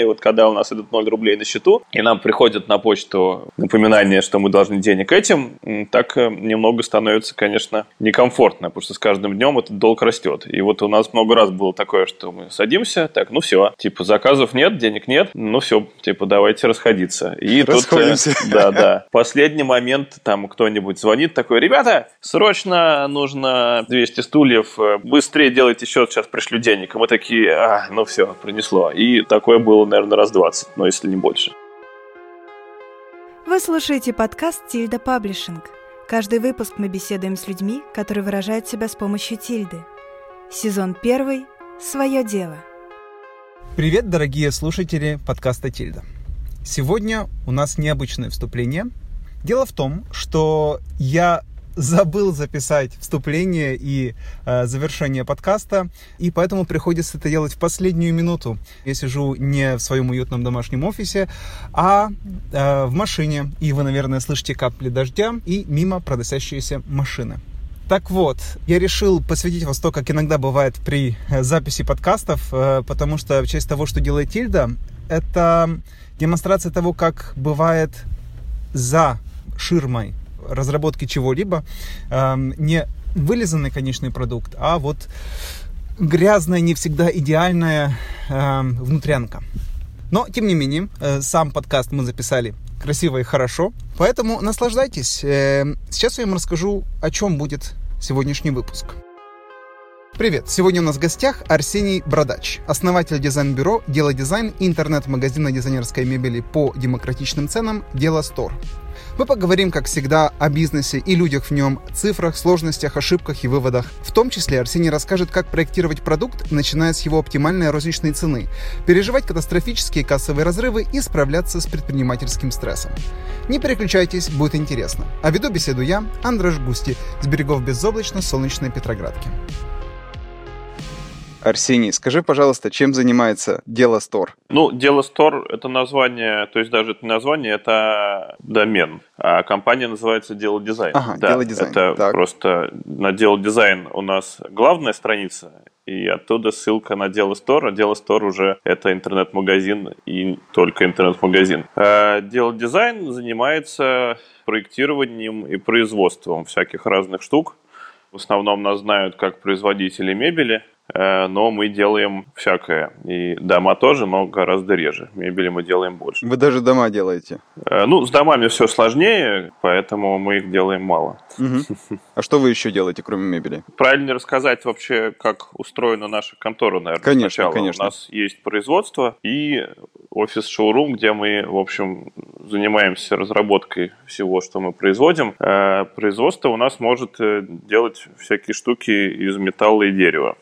И вот когда у нас идут 0 рублей на счету, и нам приходит на почту напоминание, что мы должны денег этим, так э, немного становится, конечно, некомфортно, потому что с каждым днем этот долг растет. И вот у нас много раз было такое, что мы садимся, так, ну все, типа заказов нет, денег нет, ну все, типа давайте расходиться. И э, Расходимся. Тут, да, да. Последний момент, там кто-нибудь звонит такой, ребята, срочно нужно 200 стульев, э, быстрее делайте счет, сейчас пришлю денег. И мы такие, а, ну все, принесло. И такое было было, наверное, раз 20, но если не больше. Вы слушаете подкаст «Тильда Паблишинг». Каждый выпуск мы беседуем с людьми, которые выражают себя с помощью тильды. Сезон первый «Свое дело». Привет, дорогие слушатели подкаста «Тильда». Сегодня у нас необычное вступление. Дело в том, что я забыл записать вступление и э, завершение подкаста, и поэтому приходится это делать в последнюю минуту. Я сижу не в своем уютном домашнем офисе, а э, в машине, и вы, наверное, слышите капли дождя и мимо проносящиеся машины. Так вот, я решил посвятить вас то, как иногда бывает при э, записи подкастов, э, потому что в честь того, что делает Тильда, это демонстрация того, как бывает за ширмой разработки чего-либо эм, не вылизанный конечный продукт, а вот грязная, не всегда идеальная эм, внутрянка. Но, тем не менее, э, сам подкаст мы записали красиво и хорошо, поэтому наслаждайтесь. Эм, сейчас я вам расскажу, о чем будет сегодняшний выпуск. Привет! Сегодня у нас в гостях Арсений Бродач, основатель дизайн-бюро «Дело дизайн» и интернет-магазина дизайнерской мебели по демократичным ценам «Дело Стор». Мы поговорим, как всегда, о бизнесе и людях в нем, цифрах, сложностях, ошибках и выводах. В том числе Арсений расскажет, как проектировать продукт, начиная с его оптимальной розничной цены, переживать катастрофические кассовые разрывы и справляться с предпринимательским стрессом. Не переключайтесь, будет интересно. А веду беседу я, Андреш Густи, с берегов безоблачно-солнечной Петроградки. Арсений, скажи, пожалуйста, чем занимается Дело Стор? Ну, Дело Стор – это название, то есть даже это название, это домен. А компания называется Дело Дизайн. Ага, да, Дело Дизайн. Это так. просто на Дело Дизайн у нас главная страница, и оттуда ссылка на Дело Стор, а Дело Стор уже это интернет-магазин и только интернет-магазин. А Дело Дизайн занимается проектированием и производством всяких разных штук. В основном нас знают как производители мебели, но мы делаем всякое. И дома тоже, но гораздо реже. Мебели мы делаем больше. Вы даже дома делаете? Э, ну, с домами все сложнее, поэтому мы их делаем мало. Угу. А что вы еще делаете, кроме мебели? Правильно рассказать вообще, как устроена наша контора, наверное, конечно, сначала. Конечно. У нас есть производство и офис-шоурум, где мы, в общем, занимаемся разработкой всего, что мы производим. Э, производство у нас может делать всякие штуки из металла и дерева.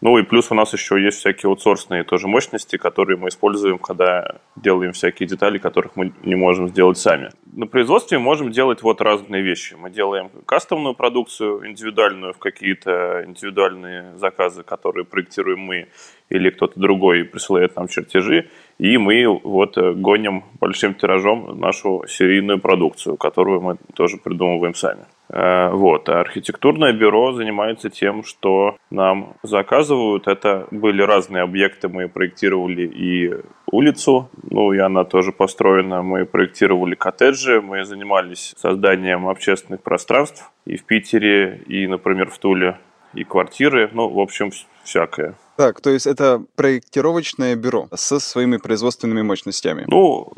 Ну и плюс у нас еще есть всякие аутсорсные тоже мощности, которые мы используем, когда делаем всякие детали, которых мы не можем сделать сами. На производстве мы можем делать вот разные вещи. Мы делаем кастомную продукцию, индивидуальную в какие-то индивидуальные заказы, которые проектируем мы или кто-то другой присылает нам чертежи, и мы вот гоним большим тиражом нашу серийную продукцию, которую мы тоже придумываем сами. Э, вот. А архитектурное бюро занимается тем, что нам заказывают. Это были разные объекты. Мы проектировали и улицу, ну и она тоже построена. Мы проектировали коттеджи, мы занимались созданием общественных пространств и в Питере, и, например, в Туле, и квартиры. Ну, в общем, всякое. Так, то есть это проектировочное бюро со своими производственными мощностями. Ну,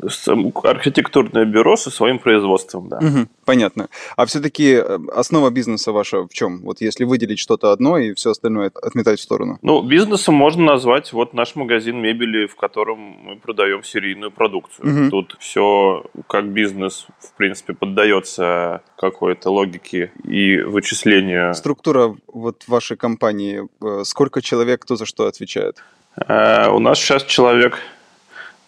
архитектурное бюро со своим производством, да. Угу, понятно. А все-таки э, основа бизнеса ваша в чем? Вот если выделить что-то одно и все остальное отметать в сторону. Ну, бизнесом можно назвать вот наш магазин мебели, в котором мы продаем серийную продукцию. Угу. Тут все как бизнес, в принципе, поддается какой-то логике и вычислению. Структура вот вашей компании, э, сколько человек, кто за что что отвечает? Э, у нас сейчас человек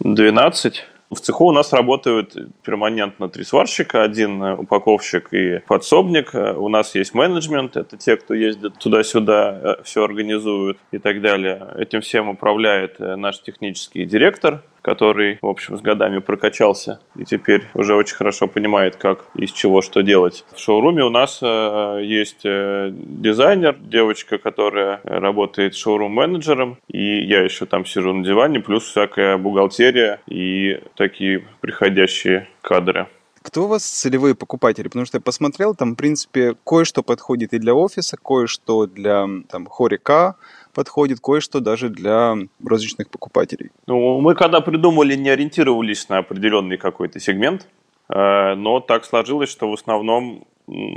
12. В цеху у нас работают перманентно три сварщика, один упаковщик и подсобник. Э, у нас есть менеджмент, это те, кто ездит туда-сюда, э, все организуют и так далее. Этим всем управляет наш технический директор, который, в общем, с годами прокачался и теперь уже очень хорошо понимает, как из чего что делать. В шоуруме у нас э, есть э, дизайнер, девочка, которая работает шоурум-менеджером, и я еще там сижу на диване, плюс всякая бухгалтерия и такие приходящие кадры. Кто у вас целевые покупатели? Потому что я посмотрел, там, в принципе, кое-что подходит и для офиса, кое-что для там, хорика, подходит, кое-что даже для розничных покупателей. Ну, мы когда придумали, не ориентировались на определенный какой-то сегмент, э, но так сложилось, что в основном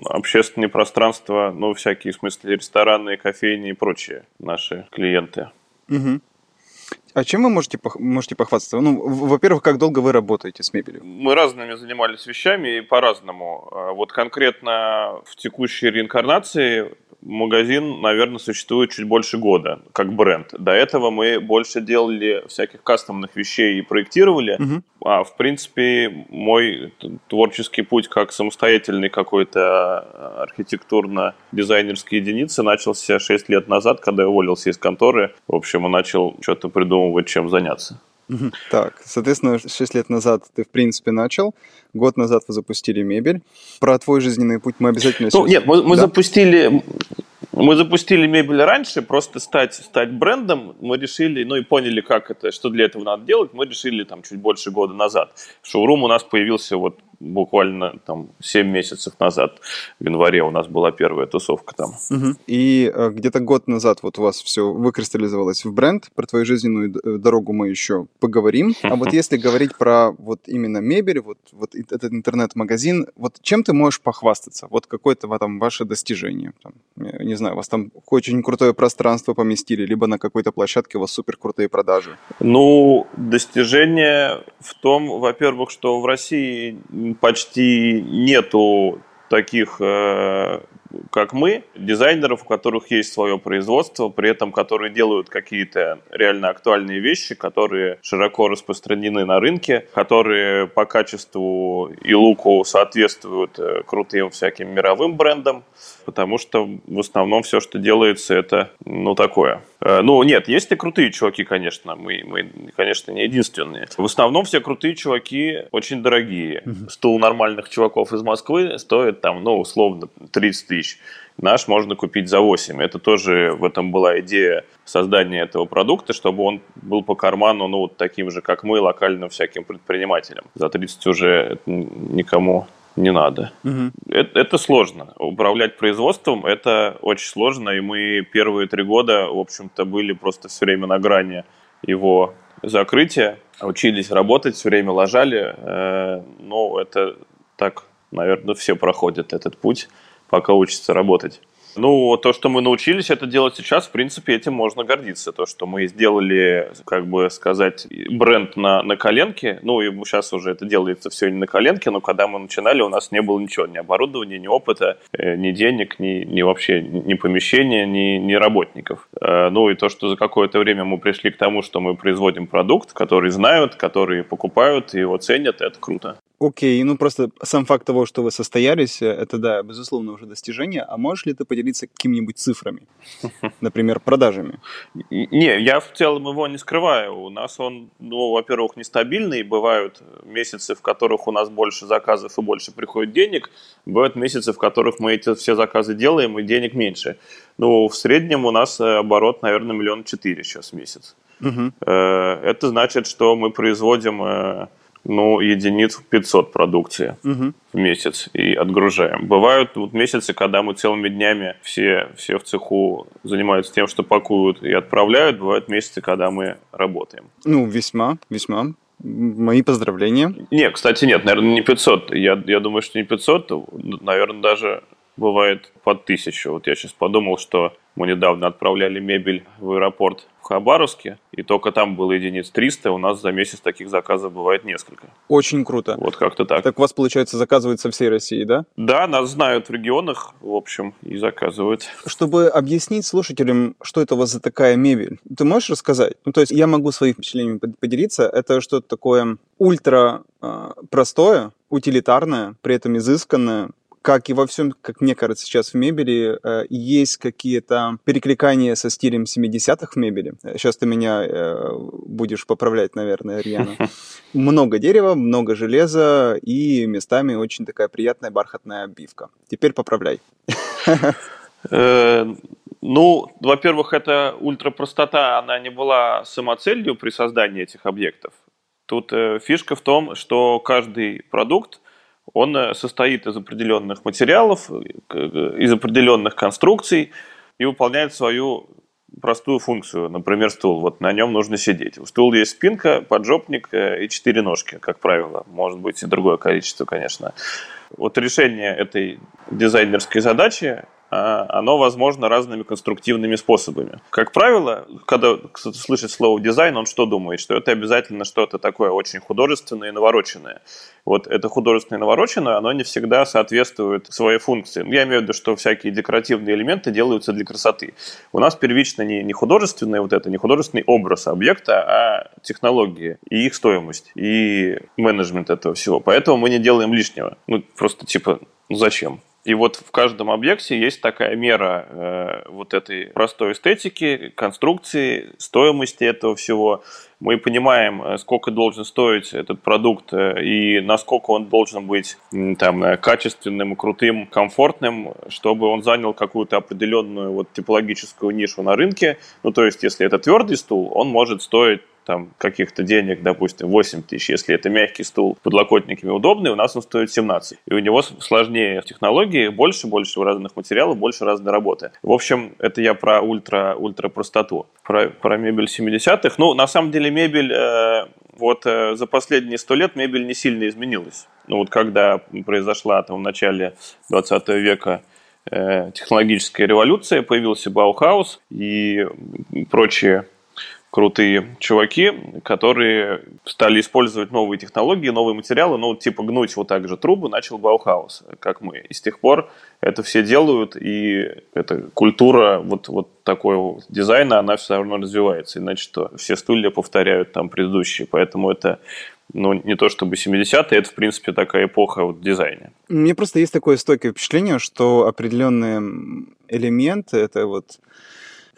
общественные пространства, ну, всякие, в смысле, рестораны, кофейни и прочие наши клиенты. Угу. А чем вы можете, можете похвастаться? Ну, во-первых, как долго вы работаете с мебелью? Мы разными занимались вещами и по-разному. А вот конкретно в текущей реинкарнации магазин, наверное, существует чуть больше года, как бренд. До этого мы больше делали всяких кастомных вещей и проектировали. Угу. А, в принципе, мой творческий путь как самостоятельный какой-то архитектурно-дизайнерской единицы начался 6 лет назад, когда я уволился из конторы. В общем, и начал что-то придумывать, чем заняться. Так, соответственно, 6 лет назад ты, в принципе, начал. Год назад вы запустили мебель. Про твой жизненный путь мы обязательно... Ну, нет, мы, мы да? запустили... Мы запустили мебель раньше, просто стать, стать брендом мы решили, ну и поняли, как это, что для этого надо делать, мы решили там чуть больше года назад. Шоурум у нас появился вот буквально там 7 месяцев назад, в январе у нас была первая тусовка там. Угу. И э, где-то год назад вот у вас все выкристаллизовалось в бренд. Про твою жизненную э, дорогу мы еще поговорим. А вот если говорить про вот именно мебель, вот, вот этот интернет-магазин, вот чем ты можешь похвастаться? Вот какое-то там ваше достижение? Там, не знаю, у вас там очень крутое пространство поместили, либо на какой-то площадке у вас супер крутые продажи. Ну, достижение в том, во-первых, что в России почти нету таких, э, как мы, дизайнеров, у которых есть свое производство, при этом которые делают какие-то реально актуальные вещи, которые широко распространены на рынке, которые по качеству и луку соответствуют э, крутым всяким мировым брендам, потому что в основном все, что делается, это ну такое. Э, ну, нет, есть и крутые чуваки, конечно. Мы, мы, конечно, не единственные. В основном все крутые чуваки очень дорогие. Стул нормальных чуваков из Москвы стоит там, ну, условно, 30 тысяч. Наш можно купить за 8. Это тоже в этом была идея создания этого продукта, чтобы он был по карману, ну, вот таким же, как мы, локальным всяким предпринимателям. За 30 уже никому не надо. Угу. Это, это сложно. Управлять производством это очень сложно, и мы первые три года, в общем-то, были просто все время на грани его закрытия, учились работать, все время ложали. Э, но это так, наверное, все проходят этот путь, пока учатся работать. Ну, то, что мы научились это делать сейчас, в принципе, этим можно гордиться. То, что мы сделали, как бы сказать, бренд на, на коленке. Ну, и сейчас уже это делается все не на коленке, но когда мы начинали, у нас не было ничего, ни оборудования, ни опыта, э, ни денег, ни, ни вообще ни помещения, ни, ни работников. Э, ну, и то, что за какое-то время мы пришли к тому, что мы производим продукт, который знают, который покупают и его ценят, это круто. Окей, ну просто сам факт того, что вы состоялись, э, это, да, безусловно, уже достижение. А можешь ли ты поделиться какими-нибудь цифрами? Например, продажами? Не, я в целом его не скрываю. У нас он, ну, во-первых, нестабильный. Бывают месяцы, в которых у нас больше заказов и больше приходит денег. Бывают месяцы, в которых мы эти все заказы делаем и денег меньше. Ну, в среднем у нас э, оборот, наверное, миллион четыре сейчас в месяц. Угу. Это значит, что мы производим ну, единиц 500 продукции угу. в месяц и отгружаем. Бывают вот месяцы, когда мы целыми днями все, все в цеху занимаются тем, что пакуют и отправляют. Бывают месяцы, когда мы работаем. Ну, весьма, весьма. Мои поздравления. Не, кстати, нет, наверное, не 500. Я, я думаю, что не 500, наверное, даже бывает под тысячу. Вот я сейчас подумал, что мы недавно отправляли мебель в аэропорт в Хабаровске, и только там было единиц 300, у нас за месяц таких заказов бывает несколько. Очень круто. Вот как-то так. Так у вас, получается, заказывают со всей России, да? Да, нас знают в регионах, в общем, и заказывают. Чтобы объяснить слушателям, что это у вас за такая мебель, ты можешь рассказать? Ну, то есть я могу своими впечатлениями поделиться. Это что-то такое ультра а, простое, утилитарное, при этом изысканное, как и во всем, как мне кажется, сейчас в мебели, э, есть какие-то перекликания со стилем 70-х в мебели. Сейчас ты меня э, будешь поправлять, наверное, Рьяна. Много дерева, много железа и местами очень такая приятная бархатная обивка. Теперь поправляй. Э, ну, во-первых, эта ультрапростота, она не была самоцелью при создании этих объектов. Тут фишка в том, что каждый продукт, он э, состоит из определенных материалов, из определенных конструкций и выполняет свою простую функцию. Например, стул. Вот на нем нужно сидеть. У стула есть спинка, поджопник и четыре ножки, как правило. Может быть и другое количество, конечно. Вот решение этой дизайнерской задачи оно возможно разными конструктивными способами. Как правило, когда кто-то слышит слово дизайн, он что думает? Что это обязательно что-то такое очень художественное и навороченное. Вот это художественное и навороченное, оно не всегда соответствует своей функции. Я имею в виду, что всякие декоративные элементы делаются для красоты. У нас первично не, не художественный вот это, не художественный образ объекта, а технологии и их стоимость, и менеджмент этого всего. Поэтому мы не делаем лишнего. Ну, просто типа, ну зачем? И вот в каждом объекте есть такая мера э, вот этой простой эстетики, конструкции, стоимости этого всего. Мы понимаем, э, сколько должен стоить этот продукт э, и насколько он должен быть там, э, качественным, крутым, комфортным, чтобы он занял какую-то определенную вот типологическую нишу на рынке. Ну, то есть, если это твердый стул, он может стоить там каких-то денег, допустим, 8 тысяч, если это мягкий стул подлокотниками удобный, у нас он стоит 17. И у него сложнее технологии, больше, больше разных материалов, больше разной работы. В общем, это я про ультра, ультра простоту. Про, про мебель 70-х. Ну, на самом деле, мебель э, вот э, за последние сто лет мебель не сильно изменилась. Ну, вот когда произошла там в начале 20 века э, технологическая революция, появился Баухаус и прочие крутые чуваки, которые стали использовать новые технологии, новые материалы, ну, типа гнуть вот так же трубы начал Баухаус, как мы. И с тех пор это все делают, и эта культура вот, вот такого дизайна, она все равно развивается. Иначе что, все стулья повторяют там предыдущие, поэтому это ну, не то чтобы 70-е, это, в принципе, такая эпоха вот, дизайна. Мне просто есть такое стойкое впечатление, что определенные элементы, это вот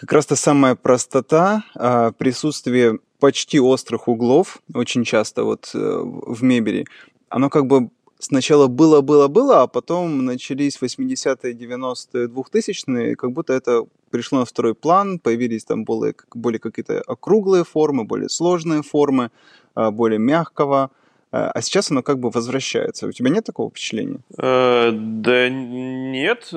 как раз та самая простота, а, присутствие почти острых углов, очень часто вот э, в мебели, оно как бы сначала было-было-было, а потом начались 80-е, 90-е, 2000-е, как будто это пришло на второй план, появились там более, более какие-то округлые формы, более сложные формы, а, более мягкого, а, а сейчас оно как бы возвращается. У тебя нет такого впечатления? Э, да нет,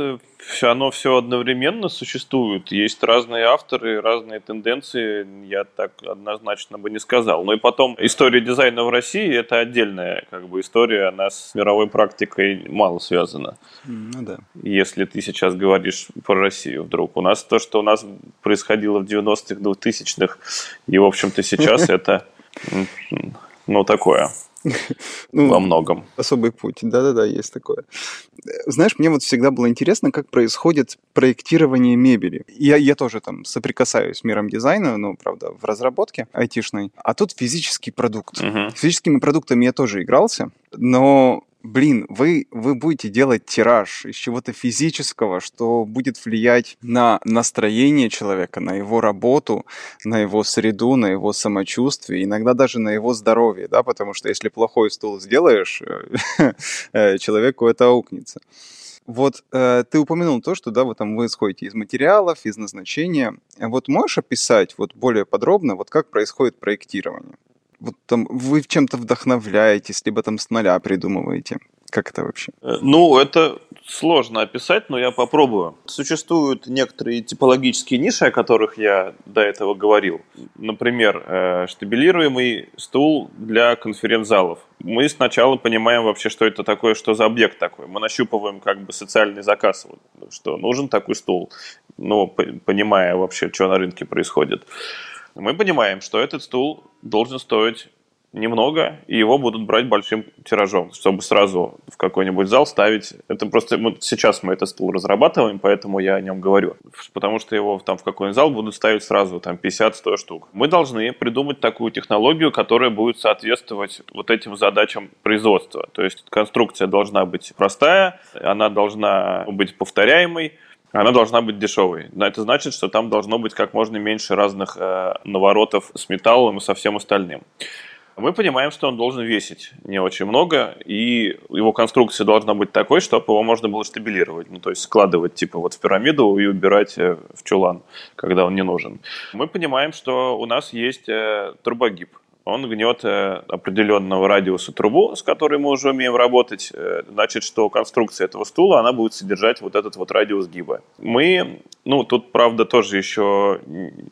оно все одновременно существует. Есть разные авторы, разные тенденции, я так однозначно бы не сказал. Ну и потом, история дизайна в России – это отдельная как бы история, она с мировой практикой мало связана. Ну да. Если ты сейчас говоришь про Россию вдруг. У нас то, что у нас происходило в 90-х, 2000-х, и, в общем-то, сейчас это, ну, такое. Ну, Во многом. Особый путь. Да-да-да, есть такое. Знаешь, мне вот всегда было интересно, как происходит проектирование мебели. Я, я тоже там соприкасаюсь с миром дизайна, ну, правда, в разработке айтишной. А тут физический продукт. Угу. Физическими продуктами я тоже игрался, но блин, вы, вы будете делать тираж из чего-то физического, что будет влиять на настроение человека, на его работу, на его среду, на его самочувствие, иногда даже на его здоровье, да, потому что если плохой стул сделаешь, э, человеку это аукнется. Вот э, ты упомянул то, что да, вы там вы исходите из материалов, из назначения. Вот можешь описать вот более подробно, вот как происходит проектирование? Вот там вы чем-то вдохновляетесь, либо там с нуля придумываете? Как это вообще? Э, ну, это сложно описать, но я попробую. Существуют некоторые типологические ниши, о которых я до этого говорил. Например, э, штабилируемый стул для конференц-залов. Мы сначала понимаем вообще, что это такое, что за объект такой. Мы нащупываем как бы социальный заказ, что нужен такой стул, ну, понимая вообще, что на рынке происходит мы понимаем, что этот стул должен стоить немного, и его будут брать большим тиражом, чтобы сразу в какой-нибудь зал ставить. Это просто вот сейчас мы этот стул разрабатываем, поэтому я о нем говорю. Потому что его там в какой-нибудь зал будут ставить сразу там 50-100 штук. Мы должны придумать такую технологию, которая будет соответствовать вот этим задачам производства. То есть конструкция должна быть простая, она должна быть повторяемой, она должна быть дешевой. Но это значит, что там должно быть как можно меньше разных э, наворотов с металлом и со всем остальным. Мы понимаем, что он должен весить не очень много, и его конструкция должна быть такой, чтобы его можно было стабилировать, ну, то есть складывать типа вот в пирамиду и убирать э, в чулан, когда он не нужен. Мы понимаем, что у нас есть э, турбогиб он гнет э, определенного радиуса трубу, с которой мы уже умеем работать. Э, значит, что конструкция этого стула, она будет содержать вот этот вот радиус гиба. Мы, ну, тут, правда, тоже еще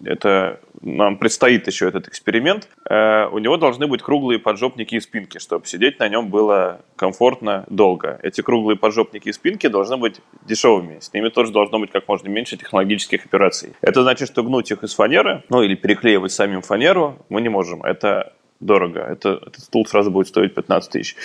это нам предстоит еще этот эксперимент. Э, у него должны быть круглые поджопники и спинки, чтобы сидеть на нем было комфортно долго. Эти круглые поджопники и спинки должны быть дешевыми. С ними тоже должно быть как можно меньше технологических операций. Это значит, что гнуть их из фанеры, ну или переклеивать самим фанеру мы не можем. Это дорого. Это, этот стул сразу будет стоить 15 тысяч.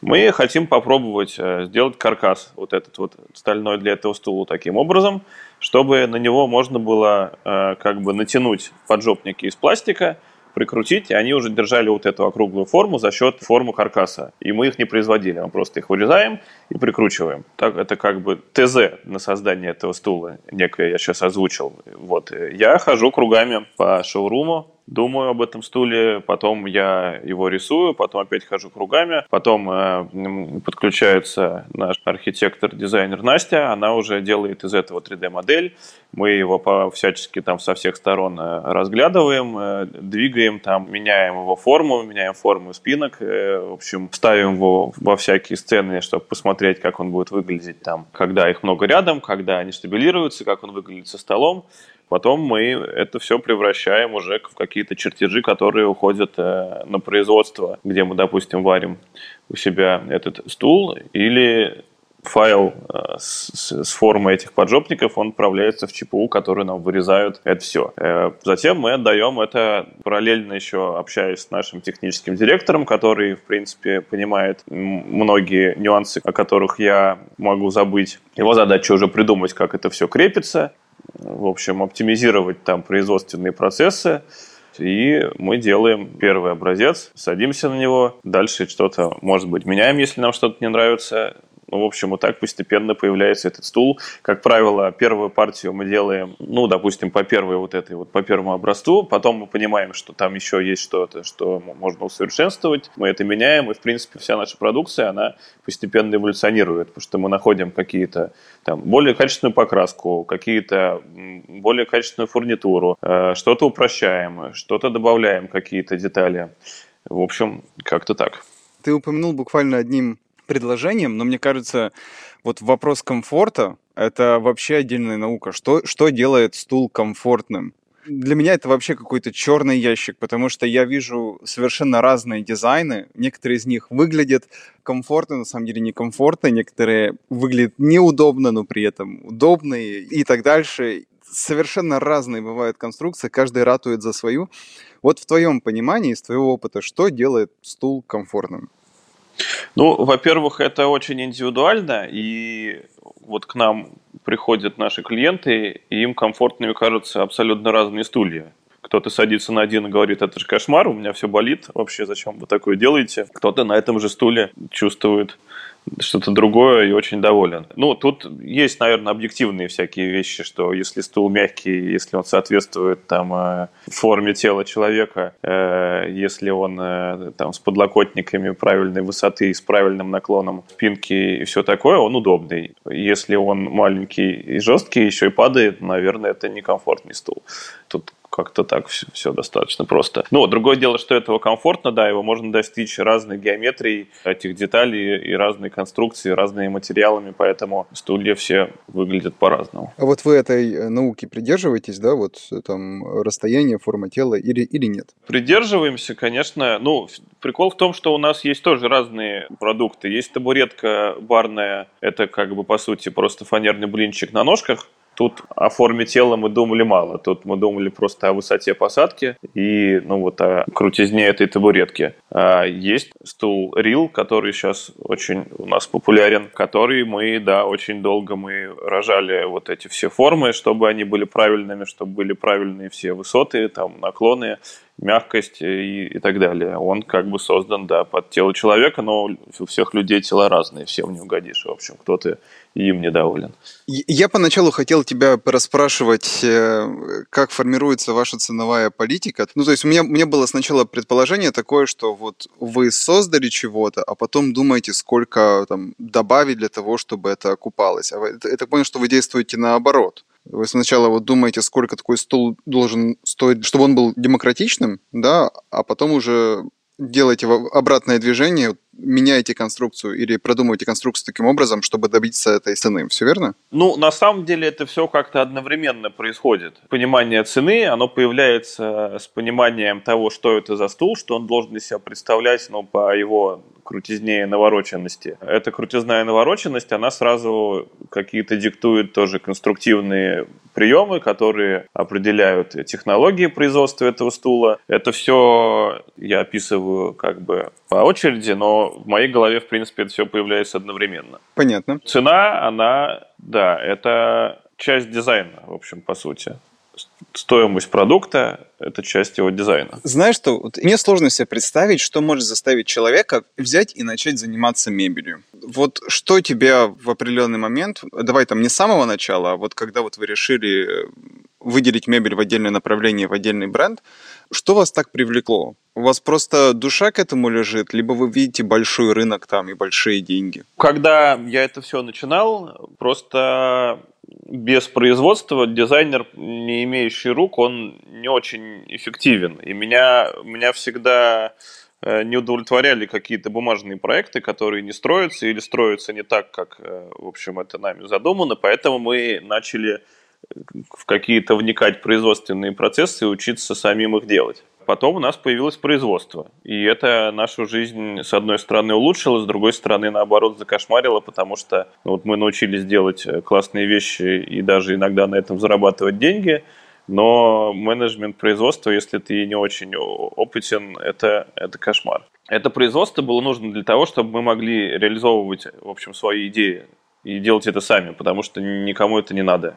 Мы хотим попробовать э, сделать каркас, вот этот вот стальной для этого стула таким образом, чтобы на него можно было э, как бы натянуть поджопники из пластика, прикрутить, и они уже держали вот эту округлую форму за счет формы каркаса. И мы их не производили, мы просто их вырезаем и прикручиваем. Так, это как бы ТЗ на создание этого стула, некое я сейчас озвучил. Вот. Я хожу кругами по шоуруму, думаю об этом стуле, потом я его рисую, потом опять хожу кругами, потом э, подключается наш архитектор-дизайнер Настя, она уже делает из этого 3D-модель, мы его по всячески там со всех сторон э, разглядываем, э, двигаем там, меняем его форму, меняем форму спинок, э, в общем, ставим его во всякие сцены, чтобы посмотреть, как он будет выглядеть там, когда их много рядом, когда они стабилируются, как он выглядит со столом. Потом мы это все превращаем уже в какие-то чертежи, которые уходят э, на производство, где мы, допустим, варим у себя этот стул, или файл э, с, с формой этих поджопников, он отправляется в ЧПУ, который нам вырезают это все. Э, затем мы отдаем это параллельно еще общаясь с нашим техническим директором, который, в принципе, понимает многие нюансы, о которых я могу забыть. Его задача уже придумать, как это все крепится, в общем, оптимизировать там производственные процессы, и мы делаем первый образец, садимся на него, дальше что-то, может быть, меняем, если нам что-то не нравится, ну, в общем, вот так постепенно появляется этот стул. Как правило, первую партию мы делаем, ну, допустим, по первой вот этой вот, по первому образцу, потом мы понимаем, что там еще есть что-то, что можно усовершенствовать, мы это меняем, и, в принципе, вся наша продукция, она постепенно эволюционирует, потому что мы находим какие-то там более качественную покраску, какие-то более качественную фурнитуру, э, что-то упрощаем, что-то добавляем, какие-то детали. В общем, как-то так. Ты упомянул буквально одним предложением, но мне кажется, вот вопрос комфорта — это вообще отдельная наука. Что, что делает стул комфортным? Для меня это вообще какой-то черный ящик, потому что я вижу совершенно разные дизайны. Некоторые из них выглядят комфортно, на самом деле некомфортно. Некоторые выглядят неудобно, но при этом удобные и так дальше. Совершенно разные бывают конструкции, каждый ратует за свою. Вот в твоем понимании, из твоего опыта, что делает стул комфортным? Ну, во-первых, это очень индивидуально, и вот к нам приходят наши клиенты, и им комфортными кажутся абсолютно разные стулья. Кто-то садится на один и говорит, это же кошмар, у меня все болит, вообще зачем вы такое делаете? Кто-то на этом же стуле чувствует что-то другое и очень доволен. Ну, тут есть, наверное, объективные всякие вещи, что если стул мягкий, если он соответствует там э, форме тела человека, э, если он э, там с подлокотниками правильной высоты, с правильным наклоном спинки и все такое, он удобный. Если он маленький и жесткий, еще и падает, наверное, это некомфортный стул. Тут как-то так все, все достаточно просто. Ну, другое дело, что этого комфортно, да, его можно достичь разной геометрией этих деталей и разной конструкции, разными материалами, поэтому стулья все выглядят по-разному. А вот вы этой э, науки придерживаетесь, да, вот э, там расстояние, форма тела или, или нет? Придерживаемся, конечно. Ну, прикол в том, что у нас есть тоже разные продукты. Есть табуретка барная, это как бы по сути просто фанерный блинчик на ножках, тут о форме тела мы думали мало. Тут мы думали просто о высоте посадки и, ну, вот о крутизне этой табуретки. А есть стул Рил, который сейчас очень у нас популярен, который мы, да, очень долго мы рожали вот эти все формы, чтобы они были правильными, чтобы были правильные все высоты, там, наклоны мягкость и, и так далее. Он как бы создан, да, под тело человека, но у всех людей тела разные, всем не угодишь. В общем, кто-то им недоволен. Я поначалу хотел тебя расспрашивать, э, как формируется ваша ценовая политика. Ну, то есть у меня, у меня было сначала предположение такое, что вот вы создали чего-то, а потом думаете, сколько там добавить для того, чтобы это окупалось. А я так понял, что вы действуете наоборот. Вы сначала вот думаете, сколько такой стол должен стоить, чтобы он был демократичным, да, а потом уже делаете обратное движение, меняете конструкцию или продумываете конструкцию таким образом, чтобы добиться этой цены. Все верно? Ну, на самом деле это все как-то одновременно происходит. Понимание цены, оно появляется с пониманием того, что это за стул, что он должен из себя представлять, ну, по его крутизне и навороченности. Эта крутизна и навороченность, она сразу какие-то диктует тоже конструктивные приемы, которые определяют технологии производства этого стула. Это все я описываю как бы по очереди, но в моей голове, в принципе, это все появляется одновременно. Понятно. Цена, она, да, это часть дизайна, в общем, по сути стоимость продукта – это часть его дизайна. Знаешь что, вот мне сложно себе представить, что может заставить человека взять и начать заниматься мебелью. Вот что тебя в определенный момент, давай там не с самого начала, а вот когда вот вы решили выделить мебель в отдельное направление, в отдельный бренд, что вас так привлекло? У вас просто душа к этому лежит, либо вы видите большой рынок там и большие деньги? Когда я это все начинал, просто без производства дизайнер, не имеющий рук, он не очень эффективен. И меня, меня всегда э, не удовлетворяли какие-то бумажные проекты, которые не строятся или строятся не так, как, э, в общем, это нами задумано. Поэтому мы начали в какие-то вникать производственные процессы и учиться самим их делать потом у нас появилось производство. И это нашу жизнь, с одной стороны, улучшило, с другой стороны, наоборот, закошмарило, потому что ну, вот мы научились делать э, классные вещи и даже иногда на этом зарабатывать деньги, но менеджмент производства, если ты не очень опытен, это, это кошмар. Это производство было нужно для того, чтобы мы могли реализовывать, в общем, свои идеи и делать это сами, потому что никому это не надо.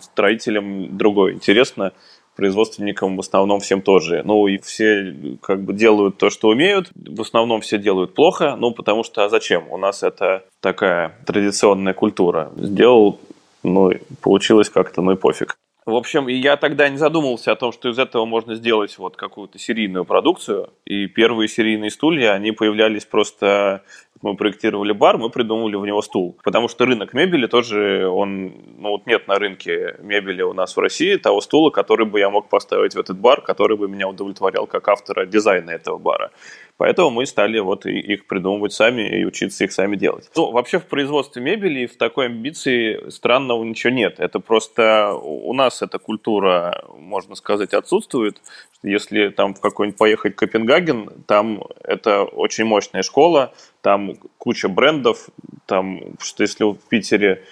Строителям другое интересно, производственникам в основном всем тоже. Ну, и все как бы делают то, что умеют. В основном все делают плохо, ну, потому что а зачем? У нас это такая традиционная культура. Сделал, ну, получилось как-то, ну и пофиг. В общем, я тогда не задумывался о том, что из этого можно сделать вот какую-то серийную продукцию. И первые серийные стулья, они появлялись просто мы проектировали бар, мы придумывали в него стул. Потому что рынок мебели тоже, он, ну вот нет на рынке мебели у нас в России того стула, который бы я мог поставить в этот бар, который бы меня удовлетворял как автора дизайна этого бара. Поэтому мы стали вот их придумывать сами и учиться их сами делать. Ну, вообще в производстве мебели в такой амбиции странного ничего нет. Это просто у нас эта культура, можно сказать, отсутствует. Если там в какой-нибудь поехать Копенгаген, там это очень мощная школа, там куча брендов, там, что если в Питере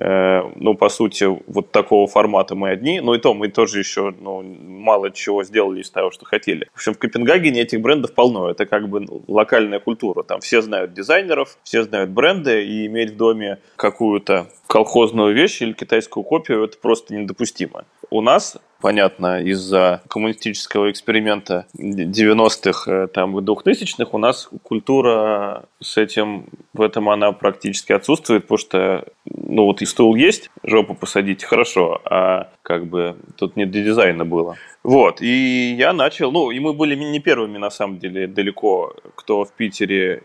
ну, по сути, вот такого формата мы одни, но и то мы тоже еще ну, мало чего сделали из того, что хотели. В общем, в Копенгагене этих брендов полно, это как бы локальная культура, там все знают дизайнеров, все знают бренды, и иметь в доме какую-то колхозную вещь или китайскую копию, это просто недопустимо. У нас понятно, из-за коммунистического эксперимента 90-х, э, там, 2000-х у нас культура с этим, в этом она практически отсутствует, потому что, ну, вот и стул есть, жопу посадить, хорошо, а как бы тут не для дизайна было. Вот, и я начал, ну, и мы были не первыми, на самом деле, далеко, кто в Питере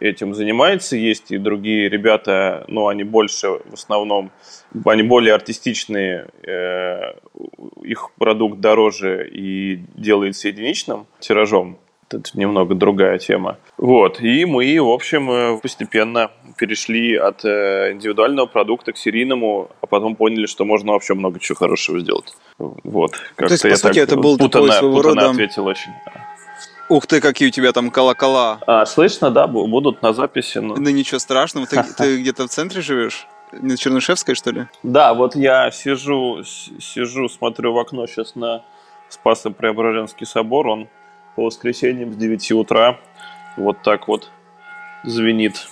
этим занимается. Есть и другие ребята, но они больше в основном, они более артистичные, э, их продукт дороже и делается единичным тиражом. Это немного другая тема. Вот, и мы, в общем, э, постепенно перешли от э, индивидуального продукта к серийному, а потом поняли, что можно вообще много чего хорошего сделать. Вот, как-то То есть, по сути, это был путано, такой своего рода... ответил очень. Ух ты, какие у тебя там колокола. А, слышно, да, будут на записи. Но... Ну ничего страшного, ты, ты где-то в центре живешь? на Чернышевской, что ли? Да, вот я сижу, сижу, смотрю в окно сейчас на Спасо-Преображенский собор, он по воскресеньям с 9 утра вот так вот звенит.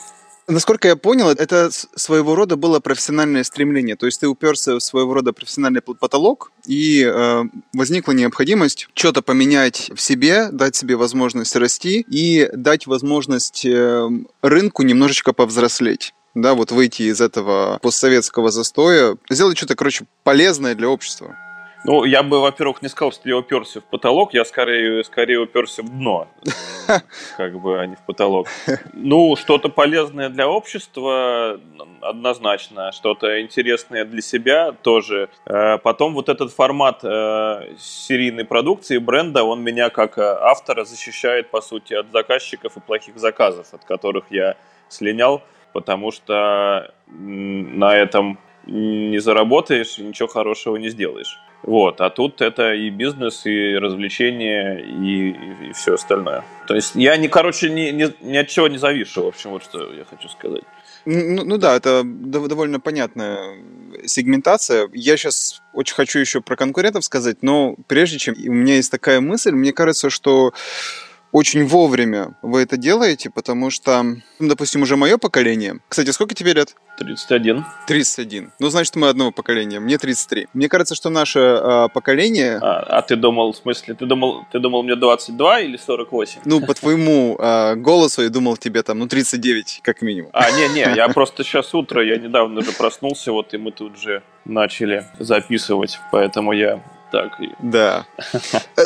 Насколько я понял, это своего рода было профессиональное стремление. То есть ты уперся в своего рода профессиональный потолок, и э, возникла необходимость что-то поменять в себе, дать себе возможность расти и дать возможность э, рынку немножечко повзрослеть да, вот выйти из этого постсоветского застоя, сделать что-то, короче, полезное для общества. Ну, я бы, во-первых, не сказал, что я уперся в потолок, я скорее, скорее уперся в дно, как бы, а не в потолок. Ну, что-то полезное для общества однозначно, что-то интересное для себя тоже. Э, потом вот этот формат э, серийной продукции, бренда, он меня как э, автора защищает, по сути, от заказчиков и плохих заказов, от которых я слинял, потому что на этом не заработаешь, ничего хорошего не сделаешь. Вот, а тут это и бизнес, и развлечения, и, и, все остальное. То есть я, не, короче, ни, ни, ни от чего не завишу, в общем, вот что я хочу сказать. Ну, ну да, это довольно понятная сегментация. Я сейчас очень хочу еще про конкурентов сказать, но прежде чем у меня есть такая мысль, мне кажется, что очень вовремя вы это делаете, потому что, ну, допустим, уже мое поколение. Кстати, сколько тебе лет? 31. 31. Ну, значит, мы одного поколения. Мне 33. Мне кажется, что наше э, поколение... А, а ты думал, в смысле, ты думал, ты думал мне 22 или 48? Ну, по твоему э, голосу я думал тебе там, ну, 39 как минимум. А, не-не, я просто сейчас утро, я недавно же проснулся, вот, и мы тут же начали записывать, поэтому я так. Да.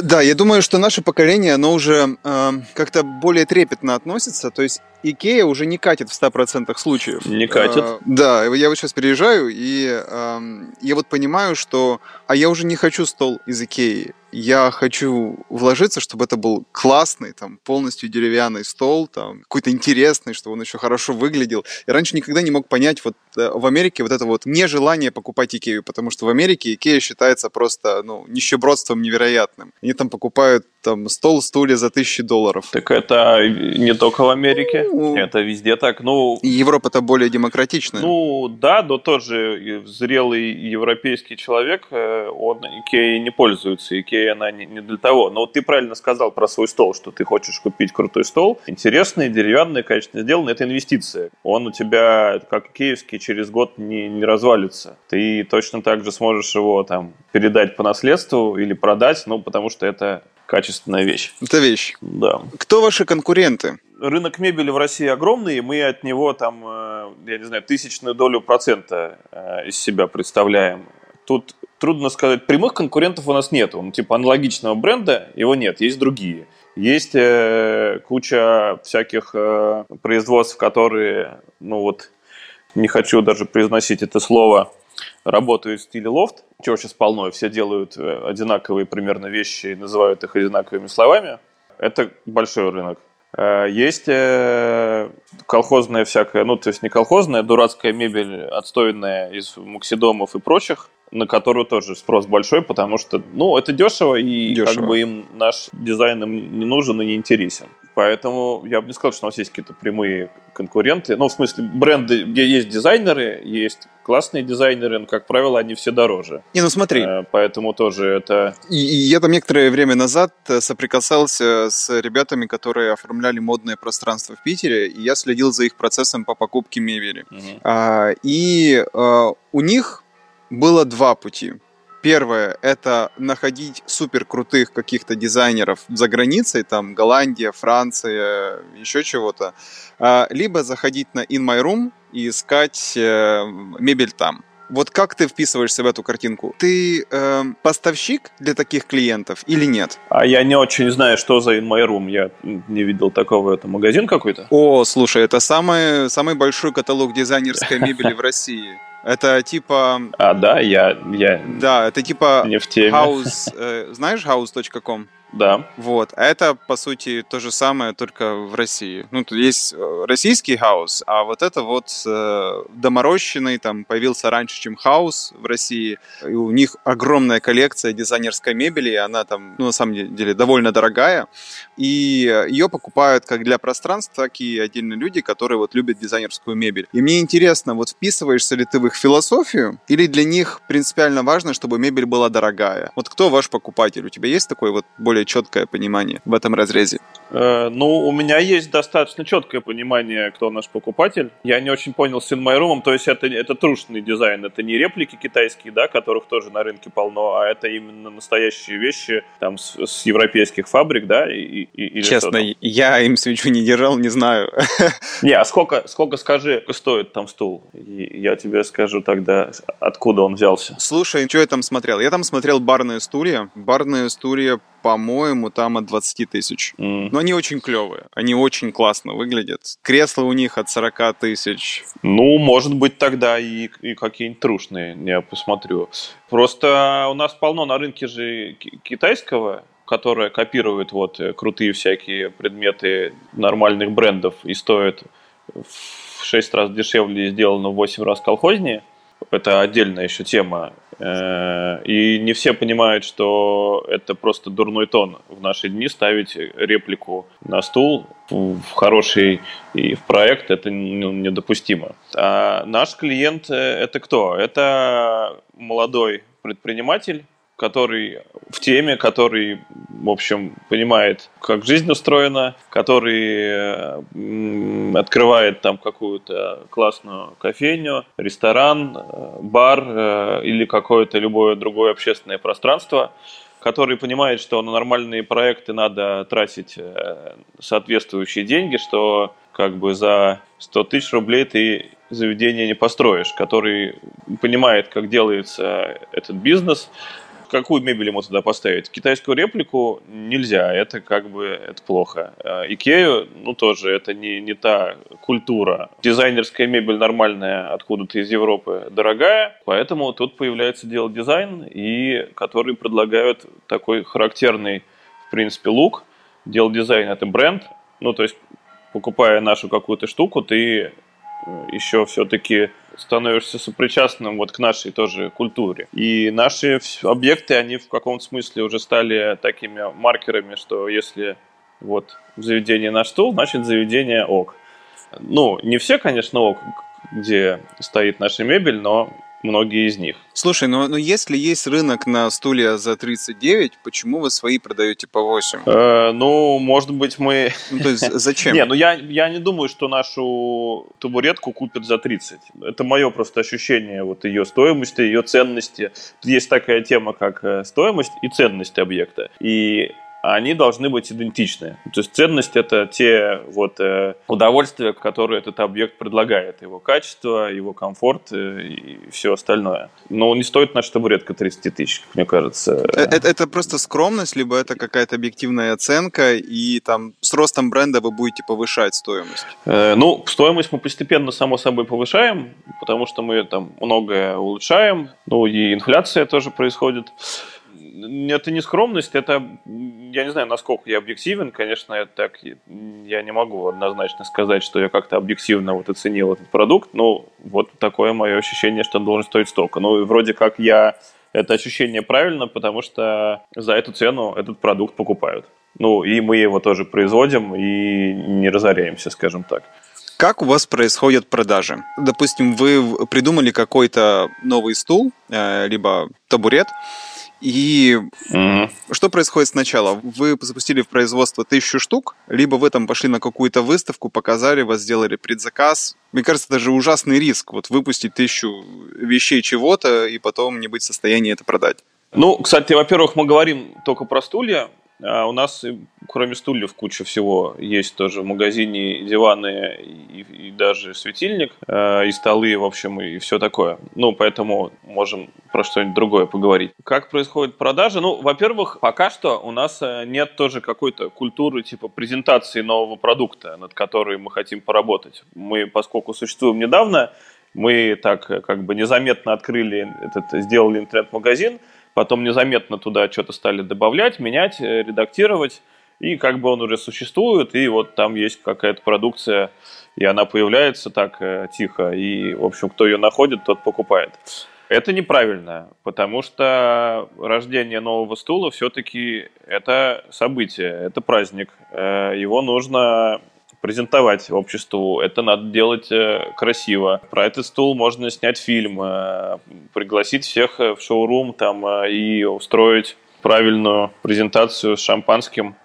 Да, я думаю, что наше поколение, оно уже э, как-то более трепетно относится. То есть Икея уже не катит в 100% случаев. Не катит? Э, да, я вот сейчас переезжаю, и э, я вот понимаю, что... А я уже не хочу стол из Икеи я хочу вложиться, чтобы это был классный, там, полностью деревянный стол, там, какой-то интересный, чтобы он еще хорошо выглядел. Я раньше никогда не мог понять вот э, в Америке вот это вот нежелание покупать Икею, потому что в Америке Икея считается просто, ну, нищебродством невероятным. Они там покупают там стол, стулья за тысячи долларов. Так это не только в Америке, ну, это везде так. Ну, Европа-то более демократичная. Ну, да, но тоже зрелый европейский человек, э, он Икеей не пользуется. Икея скорее она не, не для того. Но вот ты правильно сказал про свой стол, что ты хочешь купить крутой стол. Интересный, деревянный, качественно сделанный. Это инвестиция. Он у тебя, как киевский, через год не, не развалится. Ты точно так же сможешь его там передать по наследству или продать, ну, потому что это качественная вещь. Это вещь. Да. Кто ваши конкуренты? Рынок мебели в России огромный, и мы от него там, э, я не знаю, тысячную долю процента э, из себя представляем. Тут трудно сказать, прямых конкурентов у нас нет. Он типа аналогичного бренда, его нет, есть другие. Есть э, куча всяких э, производств, которые, ну вот, не хочу даже произносить это слово, работают в стиле лофт, чего сейчас полно, все делают э, одинаковые примерно вещи и называют их одинаковыми словами. Это большой рынок. Э, есть э, колхозная всякая, ну, то есть не колхозная, дурацкая мебель, отстойная из муксидомов и прочих, на которую тоже спрос большой, потому что, ну, это дешево, и дешево. как бы им наш дизайн им не нужен и не интересен. Поэтому я бы не сказал, что у нас есть какие-то прямые конкуренты. Ну, в смысле, бренды, где есть дизайнеры, есть классные дизайнеры, но, как правило, они все дороже. Не, ну смотри. Э, поэтому тоже это... И, и я там некоторое время назад э, соприкасался с ребятами, которые оформляли модное пространство в Питере, и я следил за их процессом по покупке мебели. Угу. А, и а, у них было два пути. Первое – это находить супер крутых каких-то дизайнеров за границей, там Голландия, Франция, еще чего-то, а, либо заходить на In My Room и искать э, мебель там. Вот как ты вписываешься в эту картинку? Ты э, поставщик для таких клиентов или нет? А я не очень знаю, что за In My Room. Я не видел такого. Это магазин какой-то? О, слушай, это самый, самый большой каталог дизайнерской мебели в России. Это типа... А, да, я... я да, это типа... Не в теме. House... Э, знаешь house.com? Да. Вот. А это, по сути, то же самое, только в России. Ну, тут есть э, российский Houzz, а вот это вот э, доморощенный, там, появился раньше, чем Houzz в России. И у них огромная коллекция дизайнерской мебели, и она там, ну, на самом деле, довольно дорогая. И ее покупают как для пространства, так и отдельные люди, которые вот любят дизайнерскую мебель. И мне интересно, вот вписываешься ли ты в их философию, или для них принципиально важно, чтобы мебель была дорогая? Вот кто ваш покупатель? У тебя есть такой вот более четкое понимание в этом разрезе? Э, ну, у меня есть достаточно четкое понимание, кто наш покупатель. Я не очень понял с InMyRoom, то есть это, это трушный дизайн, это не реплики китайские, да, которых тоже на рынке полно, а это именно настоящие вещи там с, с европейских фабрик, да, и, и, Честно, я им свечу не держал, не знаю. Не, а сколько, сколько, скажи, стоит там стул? И я тебе скажу тогда, откуда он взялся. Слушай, что я там смотрел? Я там смотрел барные стулья. Барные стулья по-моему, там от 20 тысяч. Mm. Но они очень клевые, они очень классно выглядят. Кресла у них от 40 тысяч. Ну, может быть, тогда и, и какие-нибудь трушные, я посмотрю. Просто у нас полно на рынке же китайского, которое копирует вот э, крутые всякие предметы нормальных брендов и стоит в 6 раз дешевле и сделано в 8 раз колхознее. Это отдельная еще тема. Э, и не все понимают, что это просто дурной тон в наши дни ставить реплику на стул в хороший и в проект это недопустимо. А наш клиент это кто? Это молодой предприниматель, который в теме, который, в общем, понимает, как жизнь устроена, который открывает там какую-то классную кофейню, ресторан, э, бар э, или какое-то любое другое общественное пространство, который понимает, что на нормальные проекты надо тратить э, соответствующие деньги, что как бы за 100 тысяч рублей ты заведение не построишь, который понимает, как делается этот бизнес, какую мебель ему туда поставить? Китайскую реплику нельзя, это как бы это плохо. А Икею, ну тоже, это не, не та культура. Дизайнерская мебель нормальная откуда-то из Европы дорогая, поэтому тут появляется дело дизайн, и которые предлагают такой характерный, в принципе, лук. Дело дизайн это бренд, ну то есть покупая нашу какую-то штуку, ты еще все-таки становишься сопричастным вот к нашей тоже культуре. И наши объекты, они в каком-то смысле уже стали такими маркерами, что если вот в заведении наш значит заведение ок. Ну, не все, конечно, ок, где стоит наша мебель, но многие из них. Слушай, ну, ну если есть рынок на стулья за 39, почему вы свои продаете по 8? Э, ну, может быть, мы... Ну, то есть зачем? Не, ну я, я не думаю, что нашу табуретку купят за 30. Это мое просто ощущение вот ее стоимости, ее ценности. Есть такая тема, как э, стоимость и ценность объекта. И они должны быть идентичны. То есть ценность это те вот э, удовольствия, которые этот объект предлагает, его качество, его комфорт э, и все остальное. Но не стоит наша табуретка 30 тысяч, мне кажется. Это, э, это просто скромность, либо это какая-то объективная оценка, и там с ростом бренда вы будете повышать стоимость? Ну, стоимость мы постепенно, само собой, повышаем, потому что мы там многое улучшаем, ну и инфляция тоже происходит это не скромность, это, я не знаю, насколько я объективен, конечно, это так, я не могу однозначно сказать, что я как-то объективно вот оценил этот продукт, но вот такое мое ощущение, что он должен стоить столько. Ну, вроде как я это ощущение правильно, потому что за эту цену этот продукт покупают. Ну, и мы его тоже производим и не разоряемся, скажем так. Как у вас происходят продажи? Допустим, вы придумали какой-то новый стул, э, либо табурет, и mm что происходит сначала? Вы запустили в производство тысячу штук, либо вы там пошли на какую-то выставку, показали, вас сделали предзаказ. Мне кажется, это же ужасный риск, вот выпустить тысячу вещей чего-то и потом не быть в состоянии это продать. Ну, кстати, во-первых, мы говорим только про стулья, а у нас, кроме стульев, куча всего. Есть тоже в магазине диваны и, и даже светильник, э, и столы, в общем, и все такое. Ну, поэтому можем про что-нибудь другое поговорить. Как происходит продажа? Ну, во-первых, пока что у нас э, нет тоже какой-то культуры типа презентации нового продукта, над которой мы хотим поработать. Мы, поскольку существуем недавно, мы так как бы незаметно открыли этот, сделали интернет-магазин, потом незаметно туда что-то стали добавлять, менять, э, редактировать, и как бы он уже существует, и вот там есть какая-то продукция, и она появляется так э, тихо, и, в общем, кто ее находит, тот покупает. Это неправильно, потому что рождение нового стула все-таки это событие, это праздник. Э, его нужно презентовать обществу, это надо делать э, красиво. Про этот стул можно снять фильм, э, пригласить всех в шоурум там и устроить правильную презентацию с шампанским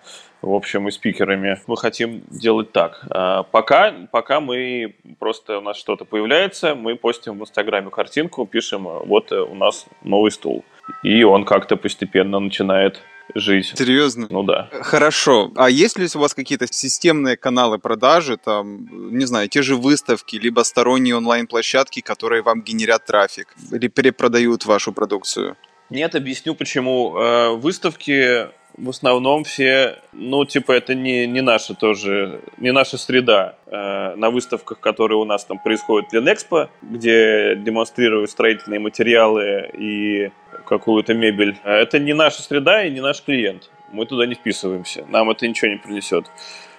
в общем, и спикерами. Мы хотим делать так. Пока, пока мы просто у нас что-то появляется, мы постим в Инстаграме картинку, пишем, вот у нас новый стул. И он как-то постепенно начинает жить. Серьезно? Ну да. Хорошо. А есть ли у вас какие-то системные каналы продажи, там, не знаю, те же выставки, либо сторонние онлайн-площадки, которые вам генерят трафик или перепродают вашу продукцию? Нет, объясню почему. Э, выставки в основном все, ну, типа, это не, не наша тоже, не наша среда. Э, на выставках, которые у нас там происходят в Ленэкспо, где демонстрируют строительные материалы и какую-то мебель, э, это не наша среда и не наш клиент. Мы туда не вписываемся, нам это ничего не принесет.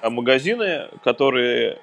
А магазины, которые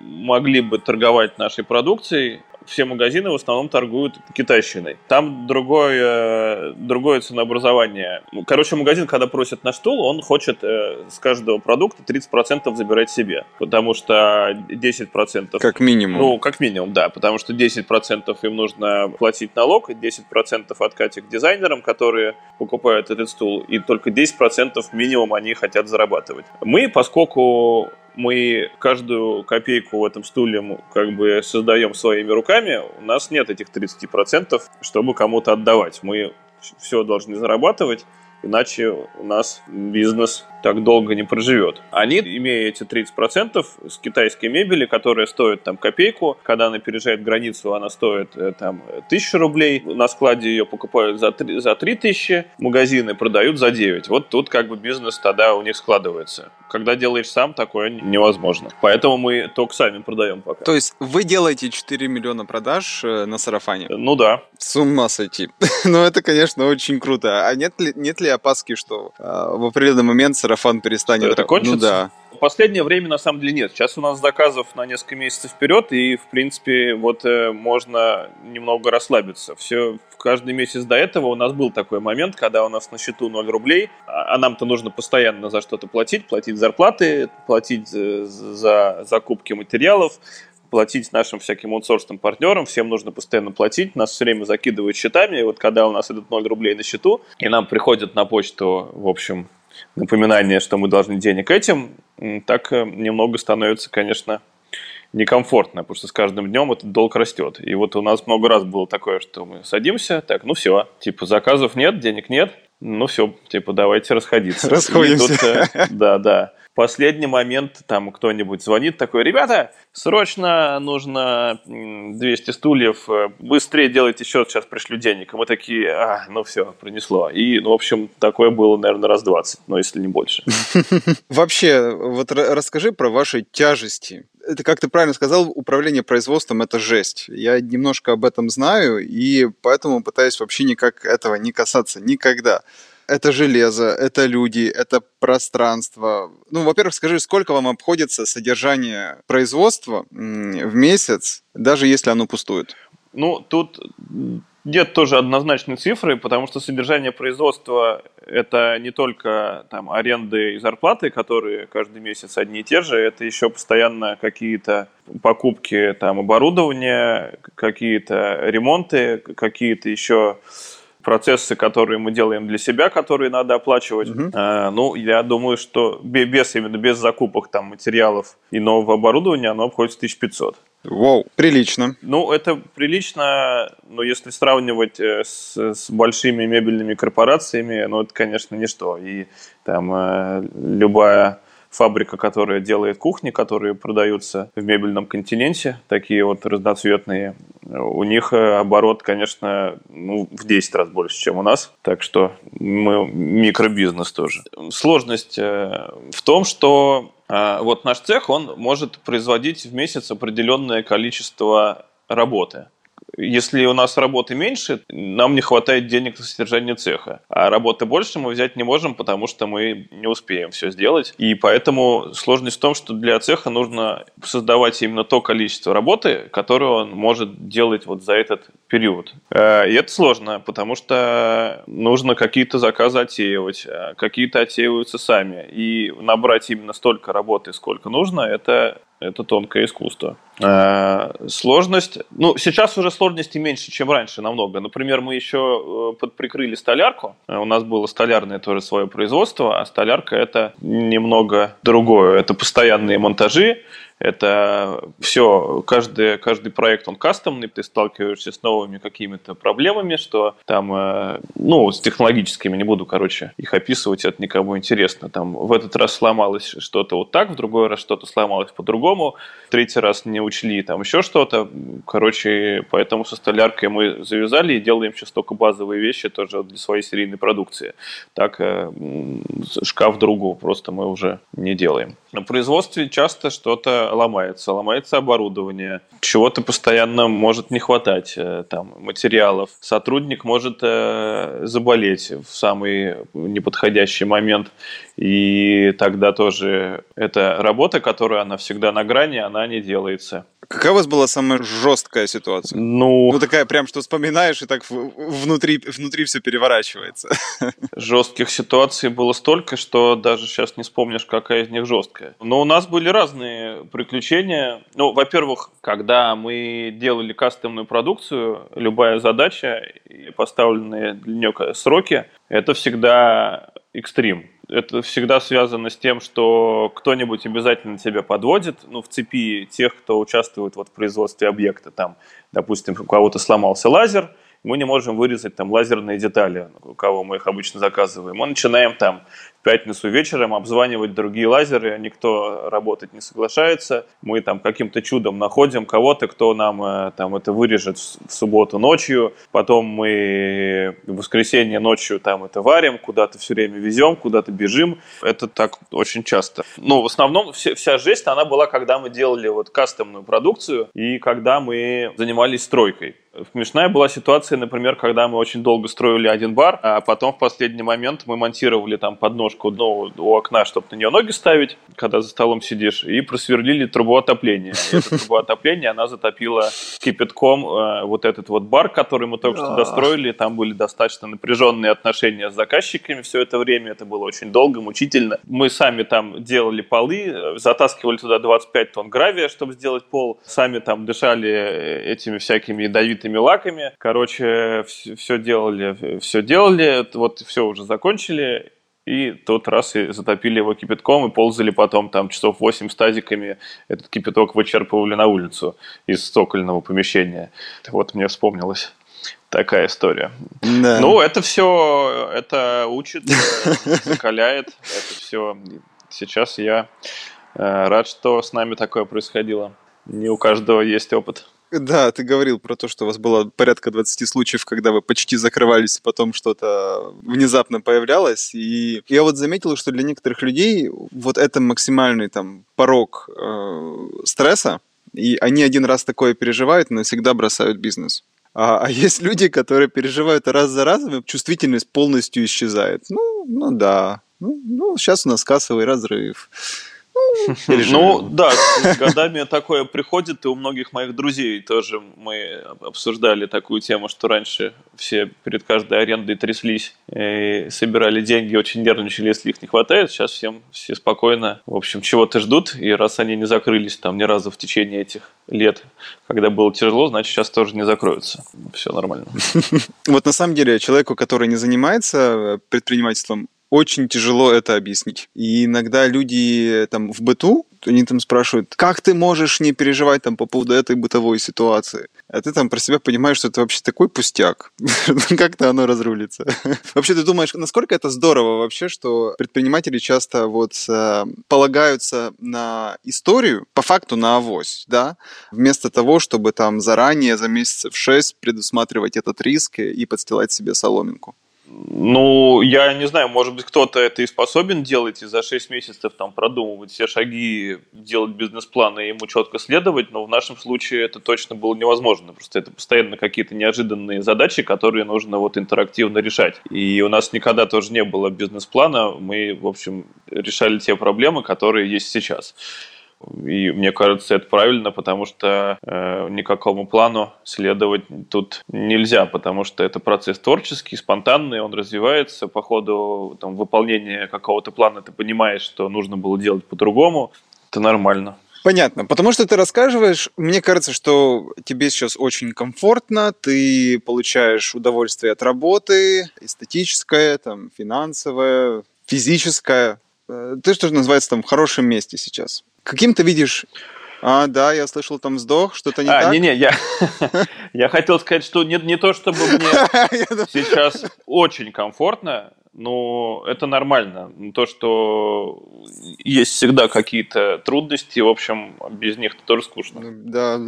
могли бы торговать нашей продукцией, все магазины в основном торгуют китайщиной. Там другое, другое ценообразование. Ну, короче, магазин, когда просит на стул, он хочет э, с каждого продукта 30% забирать себе. Потому что 10%... Как минимум. Ну, как минимум, да. Потому что 10% им нужно платить налог, 10% откатить дизайнерам, которые покупают этот стул, и только 10% минимум они хотят зарабатывать. Мы, поскольку мы каждую копейку в этом стуле как бы создаем своими руками, у нас нет этих 30%, чтобы кому-то отдавать. Мы все должны зарабатывать, иначе у нас бизнес так долго не проживет. Они, имея эти 30% с китайской мебели, которая стоит там копейку, когда она переезжает границу, она стоит э, там тысячу рублей, на складе ее покупают за 3, за 3 тысячи, магазины продают за 9. Вот тут как бы бизнес тогда у них складывается. Когда делаешь сам, такое невозможно. Поэтому мы только сами продаем пока. То есть вы делаете 4 миллиона продаж э, на сарафане? Ну да. С ума сойти. ну это, конечно, очень круто. А нет ли, нет ли опаски, что э, в определенный момент сарафан перестанет... Это кончится? Ну да. В последнее время, на самом деле, нет. Сейчас у нас заказов на несколько месяцев вперед, и, в принципе, вот э, можно немного расслабиться. Все, в каждый месяц до этого у нас был такой момент, когда у нас на счету 0 рублей, а, а нам-то нужно постоянно за что-то платить, платить зарплаты, платить э, за закупки материалов, платить нашим всяким аутсорсным партнерам, всем нужно постоянно платить, нас все время закидывают счетами, и вот когда у нас этот 0 рублей на счету, и нам приходит на почту, в общем, напоминание, что мы должны денег этим, так э, немного становится, конечно, некомфортно, потому что с каждым днем этот долг растет. И вот у нас много раз было такое, что мы садимся, так, ну все, типа заказов нет, денег нет, ну все, типа давайте расходиться. Расходимся. Тут, э, да, да последний момент там кто-нибудь звонит такой, ребята, срочно нужно 200 стульев, э, быстрее делайте счет, сейчас пришлю денег. И мы такие, а, ну все, принесло. И, ну, в общем, такое было, наверное, раз 20, но если не больше. Вообще, вот расскажи про ваши тяжести это, как ты правильно сказал, управление производством – это жесть. Я немножко об этом знаю, и поэтому пытаюсь вообще никак этого не касаться никогда это железо, это люди, это пространство. Ну, во-первых, скажи, сколько вам обходится содержание производства в месяц, даже если оно пустует? Ну, тут нет тоже однозначной цифры, потому что содержание производства – это не только там, аренды и зарплаты, которые каждый месяц одни и те же, это еще постоянно какие-то покупки там, оборудования, какие-то ремонты, какие-то еще процессы, которые мы делаем для себя, которые надо оплачивать. Угу. А, ну, я думаю, что без именно без закупок там материалов и нового оборудования оно обходится 1500. Вау, прилично. Ну, это прилично, но если сравнивать э, с, с большими мебельными корпорациями, ну, это, конечно, ничто. И там э, любая фабрика, которая делает кухни, которые продаются в мебельном континенте, такие вот разноцветные. У них э, оборот, конечно, ну, в 10 раз больше, чем у нас. Так что мы микробизнес тоже. Сложность э, в том, что э, вот наш цех, он может производить в месяц определенное количество работы. Если у нас работы меньше, нам не хватает денег на содержание цеха. А работы больше мы взять не можем, потому что мы не успеем все сделать. И поэтому сложность в том, что для цеха нужно создавать именно то количество работы, которое он может делать вот за этот период. Э, и это сложно, потому что нужно какие-то заказы отсеивать, э, какие-то отсеиваются сами. И набрать именно столько работы, сколько нужно, это это тонкое искусство. Э, сложность, ну, сейчас уже сложности меньше, чем раньше, намного. Например, мы еще э, подприкрыли столярку. Э, у нас было столярное тоже свое производство, а столярка это немного другое. Это постоянные монтажи, это все, каждый, каждый проект, он кастомный, ты сталкиваешься с новыми какими-то проблемами, что там, э, ну, с технологическими, не буду, короче, их описывать, это никому интересно. Там в этот раз сломалось что-то вот так, в другой раз что-то сломалось по-другому, в третий раз не учли там еще что-то. Короче, поэтому со столяркой мы завязали и делаем сейчас только базовые вещи тоже для своей серийной продукции. Так, э, шкаф другу просто мы уже не делаем. На производстве часто что-то ломается, ломается оборудование, чего-то постоянно может не хватать, э, там, материалов. Сотрудник может э, заболеть в самый неподходящий момент, и тогда тоже эта работа, которая она всегда на грани, она не делается. Какая у вас была самая жесткая ситуация? Ну, ну такая прям, что вспоминаешь, и так внутри, внутри все переворачивается. Жестких ситуаций было столько, что даже сейчас не вспомнишь, какая из них жесткая. Но у нас были разные приключения. Ну, во-первых, когда мы делали кастомную продукцию, любая задача и поставленные для нее сроки, это всегда экстрим это всегда связано с тем, что кто-нибудь обязательно тебя подводит, ну, в цепи тех, кто участвует вот в производстве объекта. Там, допустим, у кого-то сломался лазер, мы не можем вырезать там лазерные детали, у кого мы их обычно заказываем. Мы начинаем там пятницу вечером обзванивать другие лазеры, никто работать не соглашается. Мы там каким-то чудом находим кого-то, кто нам э, там это вырежет в субботу ночью. Потом мы в воскресенье ночью там это варим, куда-то все время везем, куда-то бежим. Это так очень часто. Но в основном вся, вся жесть, она была, когда мы делали вот кастомную продукцию и когда мы занимались стройкой. Смешная была ситуация, например, когда мы очень долго строили один бар, а потом в последний момент мы монтировали там подножку дорожку ну, у окна, чтобы на нее ноги ставить, когда за столом сидишь, и просверлили трубу отопления. И эта труба отопления, она затопила кипятком э, вот этот вот бар, который мы только что достроили. Там были достаточно напряженные отношения с заказчиками все это время. Это было очень долго, мучительно. Мы сами там делали полы, затаскивали туда 25 тонн гравия, чтобы сделать пол. Сами там дышали э, этими всякими ядовитыми лаками. Короче, все делали, все делали. Вот все уже закончили и тот раз и затопили его кипятком, и ползали потом там часов 8 стазиками, этот кипяток вычерпывали на улицу из цокольного помещения. Вот мне вспомнилось такая история. Да. Ну, это все, это учит, закаляет, это все. Сейчас я э, рад, что с нами такое происходило. Не у каждого есть опыт. Да, ты говорил про то, что у вас было порядка 20 случаев, когда вы почти закрывались, потом что-то внезапно появлялось. И я вот заметил, что для некоторых людей вот это максимальный там порог э, стресса, и они один раз такое переживают, но всегда бросают бизнес. А, а есть люди, которые переживают раз за разом, и чувствительность полностью исчезает. Ну, ну да. Ну, ну, сейчас у нас кассовый разрыв. Ну, да, с годами такое приходит, и у многих моих друзей тоже мы обсуждали такую тему, что раньше все перед каждой арендой тряслись и собирали деньги, очень нервничали, если их не хватает. Сейчас всем все спокойно, в общем, чего-то ждут, и раз они не закрылись там ни разу в течение этих лет, когда было тяжело, значит, сейчас тоже не закроются. Все нормально. Вот на самом деле человеку, который не занимается предпринимательством, очень тяжело это объяснить. И иногда люди там в быту, они там спрашивают, как ты можешь не переживать там по поводу этой бытовой ситуации? А ты там про себя понимаешь, что это вообще такой пустяк. Как-то оно разрулится. Вообще, ты думаешь, насколько это здорово вообще, что предприниматели часто вот э, полагаются на историю, по факту на авось, да, вместо того, чтобы там заранее за месяцев шесть предусматривать этот риск и подстилать себе соломинку. Ну, я не знаю, может быть, кто-то это и способен делать, и за 6 месяцев там продумывать все шаги, делать бизнес-план и ему четко следовать, но в нашем случае это точно было невозможно. Просто это постоянно какие-то неожиданные задачи, которые нужно вот интерактивно решать. И у нас никогда тоже не было бизнес-плана, мы, в общем, решали те проблемы, которые есть сейчас. И мне кажется, это правильно, потому что э, никакому плану следовать тут нельзя, потому что это процесс творческий, спонтанный, он развивается. По ходу там, выполнения какого-то плана ты понимаешь, что нужно было делать по-другому. Это нормально. Понятно. Потому что ты рассказываешь, мне кажется, что тебе сейчас очень комфортно, ты получаешь удовольствие от работы, эстетическое, там, финансовое, физическое. Э, ты, что называется, там, в хорошем месте сейчас. Каким ты видишь а, да, я слышал, там сдох, что-то не а, так. Не-не, я, я хотел сказать, что не, не то, чтобы мне сейчас очень комфортно, но это нормально. То, что есть всегда какие-то трудности, в общем, без них тоже скучно. Ну, да,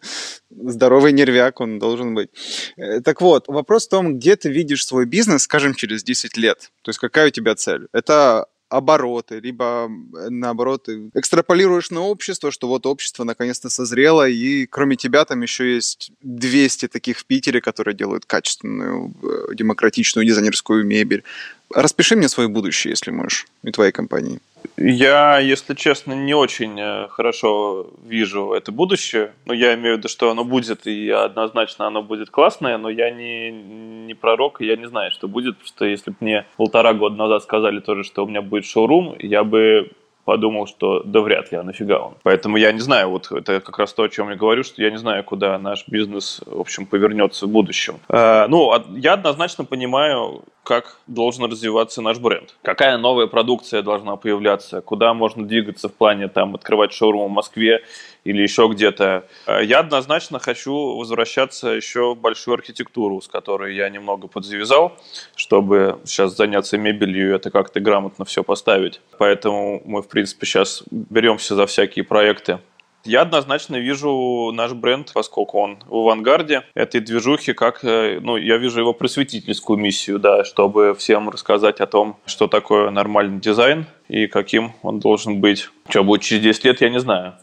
здоровый нервяк он должен быть. Э, так вот, вопрос в том, где ты видишь свой бизнес, скажем, через 10 лет. То есть какая у тебя цель? Это обороты, либо наоборот экстраполируешь на общество, что вот общество наконец-то созрело, и кроме тебя там еще есть 200 таких в Питере, которые делают качественную, э, демократичную дизайнерскую мебель. Распиши мне свое будущее, если можешь, и твоей компании. Я, если честно, не очень э, хорошо вижу это будущее. Ну, я имею в виду, что оно будет, и однозначно оно будет классное, но я не, не пророк, и я не знаю, что будет, потому что если бы мне полтора года назад сказали тоже, что у меня будет шоурум, я бы подумал, что да вряд ли, а нафига он. Поэтому я не знаю, вот это как раз то, о чем я говорю, что я не знаю, куда наш бизнес, в общем, повернется в будущем. Э, ну, я однозначно понимаю, как должен развиваться наш бренд. Какая новая продукция должна появляться, куда можно двигаться в плане там открывать шоурум в Москве или еще где-то. Э, я однозначно хочу возвращаться еще в большую архитектуру, с которой я немного подзавязал, чтобы сейчас заняться мебелью и это как-то грамотно все поставить. Поэтому мы, в принципе, сейчас беремся за всякие проекты я однозначно вижу наш бренд, поскольку он в авангарде этой движухи, как, э, ну, я вижу его просветительскую миссию, да, чтобы всем рассказать о том, что такое нормальный дизайн и каким он должен быть. Что будет через 10 лет, я не знаю.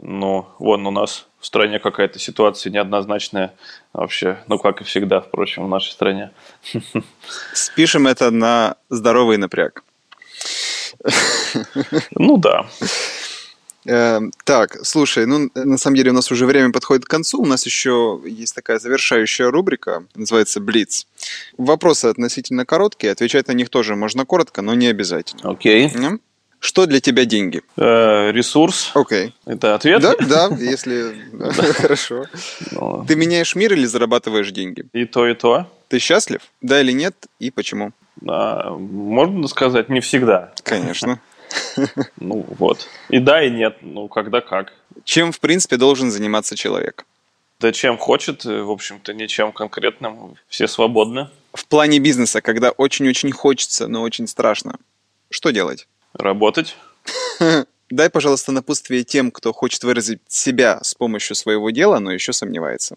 Но вон у нас в стране какая-то ситуация неоднозначная вообще, ну, как и всегда, впрочем, в нашей стране. Спишем это на здоровый напряг. Ну да. Э, так, слушай, ну, на самом деле у нас уже время подходит к концу. У нас еще есть такая завершающая рубрика, называется «Блиц». Вопросы относительно короткие, отвечать на них тоже можно коротко, но не обязательно. Окей. Okay. Что для тебя деньги? Э, ресурс. Окей. Okay. Это ответ? Да, да, если... Хорошо. Ну. Ты меняешь мир или зарабатываешь деньги? И то, и то. Ты счастлив? Да или нет? И почему? А, можно сказать, не всегда. Конечно. Ну вот. И да, и нет. Ну, когда как. Чем, в принципе, должен заниматься человек? Да чем хочет, э, в общем-то, ничем конкретным. Все свободны. В плане бизнеса, когда очень-очень хочется, но очень страшно, что делать? Работать. Дай, пожалуйста, напутствие тем, кто хочет выразить себя с помощью своего дела, но еще сомневается.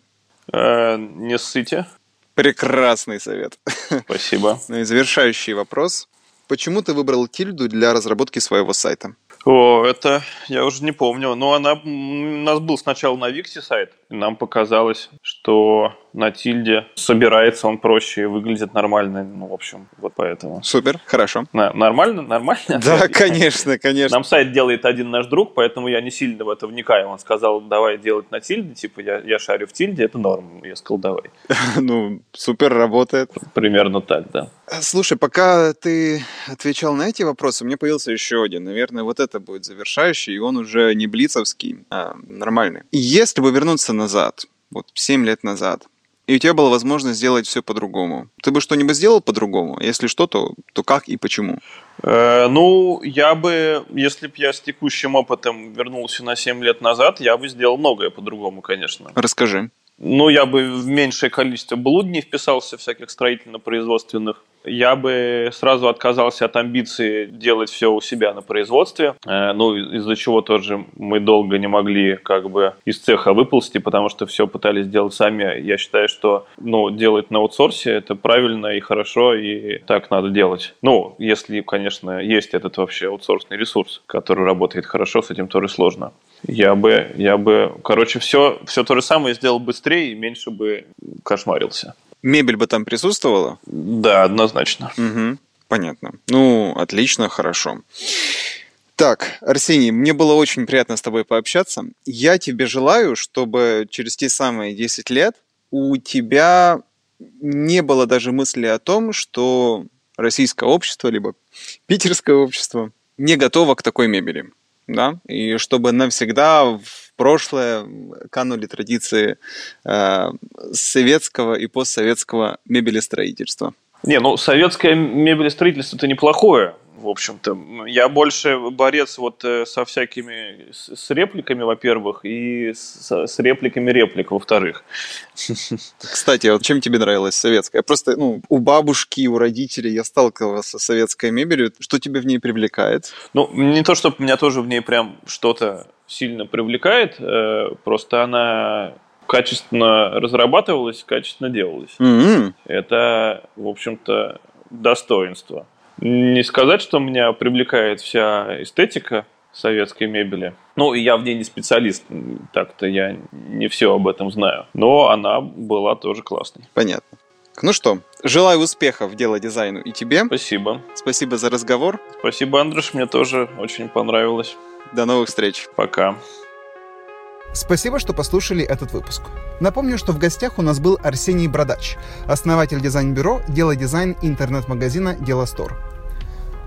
Э, не ссыте. Прекрасный совет. Спасибо. Ну и завершающий вопрос. Почему ты выбрал тильду для разработки своего сайта? О, это я уже не помню. Но она у нас был сначала на Виксе сайт, нам показалось, что на тильде собирается он проще и выглядит нормально. Ну, в общем, вот поэтому. Супер, хорошо. На, нормально, нормально? Да, конечно, конечно. Нам сайт делает один наш друг, поэтому я не сильно в это вникаю. Он сказал, давай делать на тильде, типа я, я шарю в тильде, это норм. Я сказал, давай. Ну, супер, работает. Примерно так, да. Слушай, пока ты отвечал на эти вопросы, мне появился еще один. Наверное, вот это будет завершающий, и он уже не блицовский, а нормальный. Если бы вернуться назад, вот 7 лет назад, и у тебя была возможность сделать все по-другому. Ты бы что-нибудь сделал по-другому? Если что, то, то как и почему? Э, ну, я бы, если бы я с текущим опытом вернулся на 7 лет назад, я бы сделал многое по-другому, конечно. Расскажи. Ну, я бы в меньшее количество блудней вписался, всяких строительно-производственных. я бы сразу отказался от амбиции делать все у себя на производстве. Э, ну, из-за чего тоже мы долго не могли как бы из цеха выползти, потому что все пытались делать сами. Я считаю, что ну, делать на аутсорсе это правильно и хорошо, и так надо делать. Ну, если, конечно, есть этот вообще аутсорсный ресурс, который работает хорошо, с этим тоже сложно. Я бы, я бы, короче, все, все то же самое сделал быстрее и меньше бы кошмарился. Мебель бы там присутствовала? Да, однозначно. Угу, понятно. Ну, отлично, хорошо. Так, Арсений, мне было очень приятно с тобой пообщаться. Я тебе желаю, чтобы через те самые 10 лет у тебя не было даже мысли о том, что российское общество, либо питерское общество не готово к такой мебели. Да? И чтобы навсегда в прошлое канули традиции э, советского и постсоветского мебелестроительства. Не, ну советское мебелестроительство это неплохое в общем-то. Я больше борец вот э, со всякими, с репликами, во-первых, и с, с репликами реплик, во-вторых. Кстати, а вот чем тебе нравилась советская? Просто, ну, у бабушки, у родителей я сталкивался с советской мебелью. Что тебя в ней привлекает? Ну, не то, чтобы меня тоже в ней прям что-то сильно привлекает, э, просто она качественно разрабатывалась, качественно делалась. Mm-hmm. Это, в общем-то, достоинство. Не сказать, что меня привлекает вся эстетика советской мебели. Ну, я в ней не специалист, так-то я не все об этом знаю. Но она была тоже классной. Понятно. Ну что, желаю успехов в дело дизайну и тебе. Спасибо. Спасибо за разговор. Спасибо, Андрюш, мне тоже очень понравилось. До новых встреч. Пока. Спасибо, что послушали этот выпуск. Напомню, что в гостях у нас был Арсений Бродач, основатель дизайн-бюро «Дело дизайн» интернет-магазина «Дело Стор».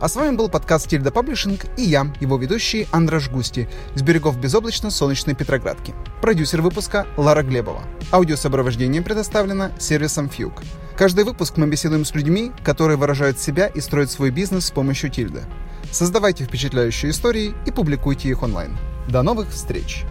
А с вами был подкаст Тильда Паблишинг и я, его ведущий Андраш Густи, с берегов безоблачно-солнечной Петроградки. Продюсер выпуска Лара Глебова. Аудиосопровождение предоставлено сервисом Фьюг. Каждый выпуск мы беседуем с людьми, которые выражают себя и строят свой бизнес с помощью Тильды. Создавайте впечатляющие истории и публикуйте их онлайн. До новых встреч!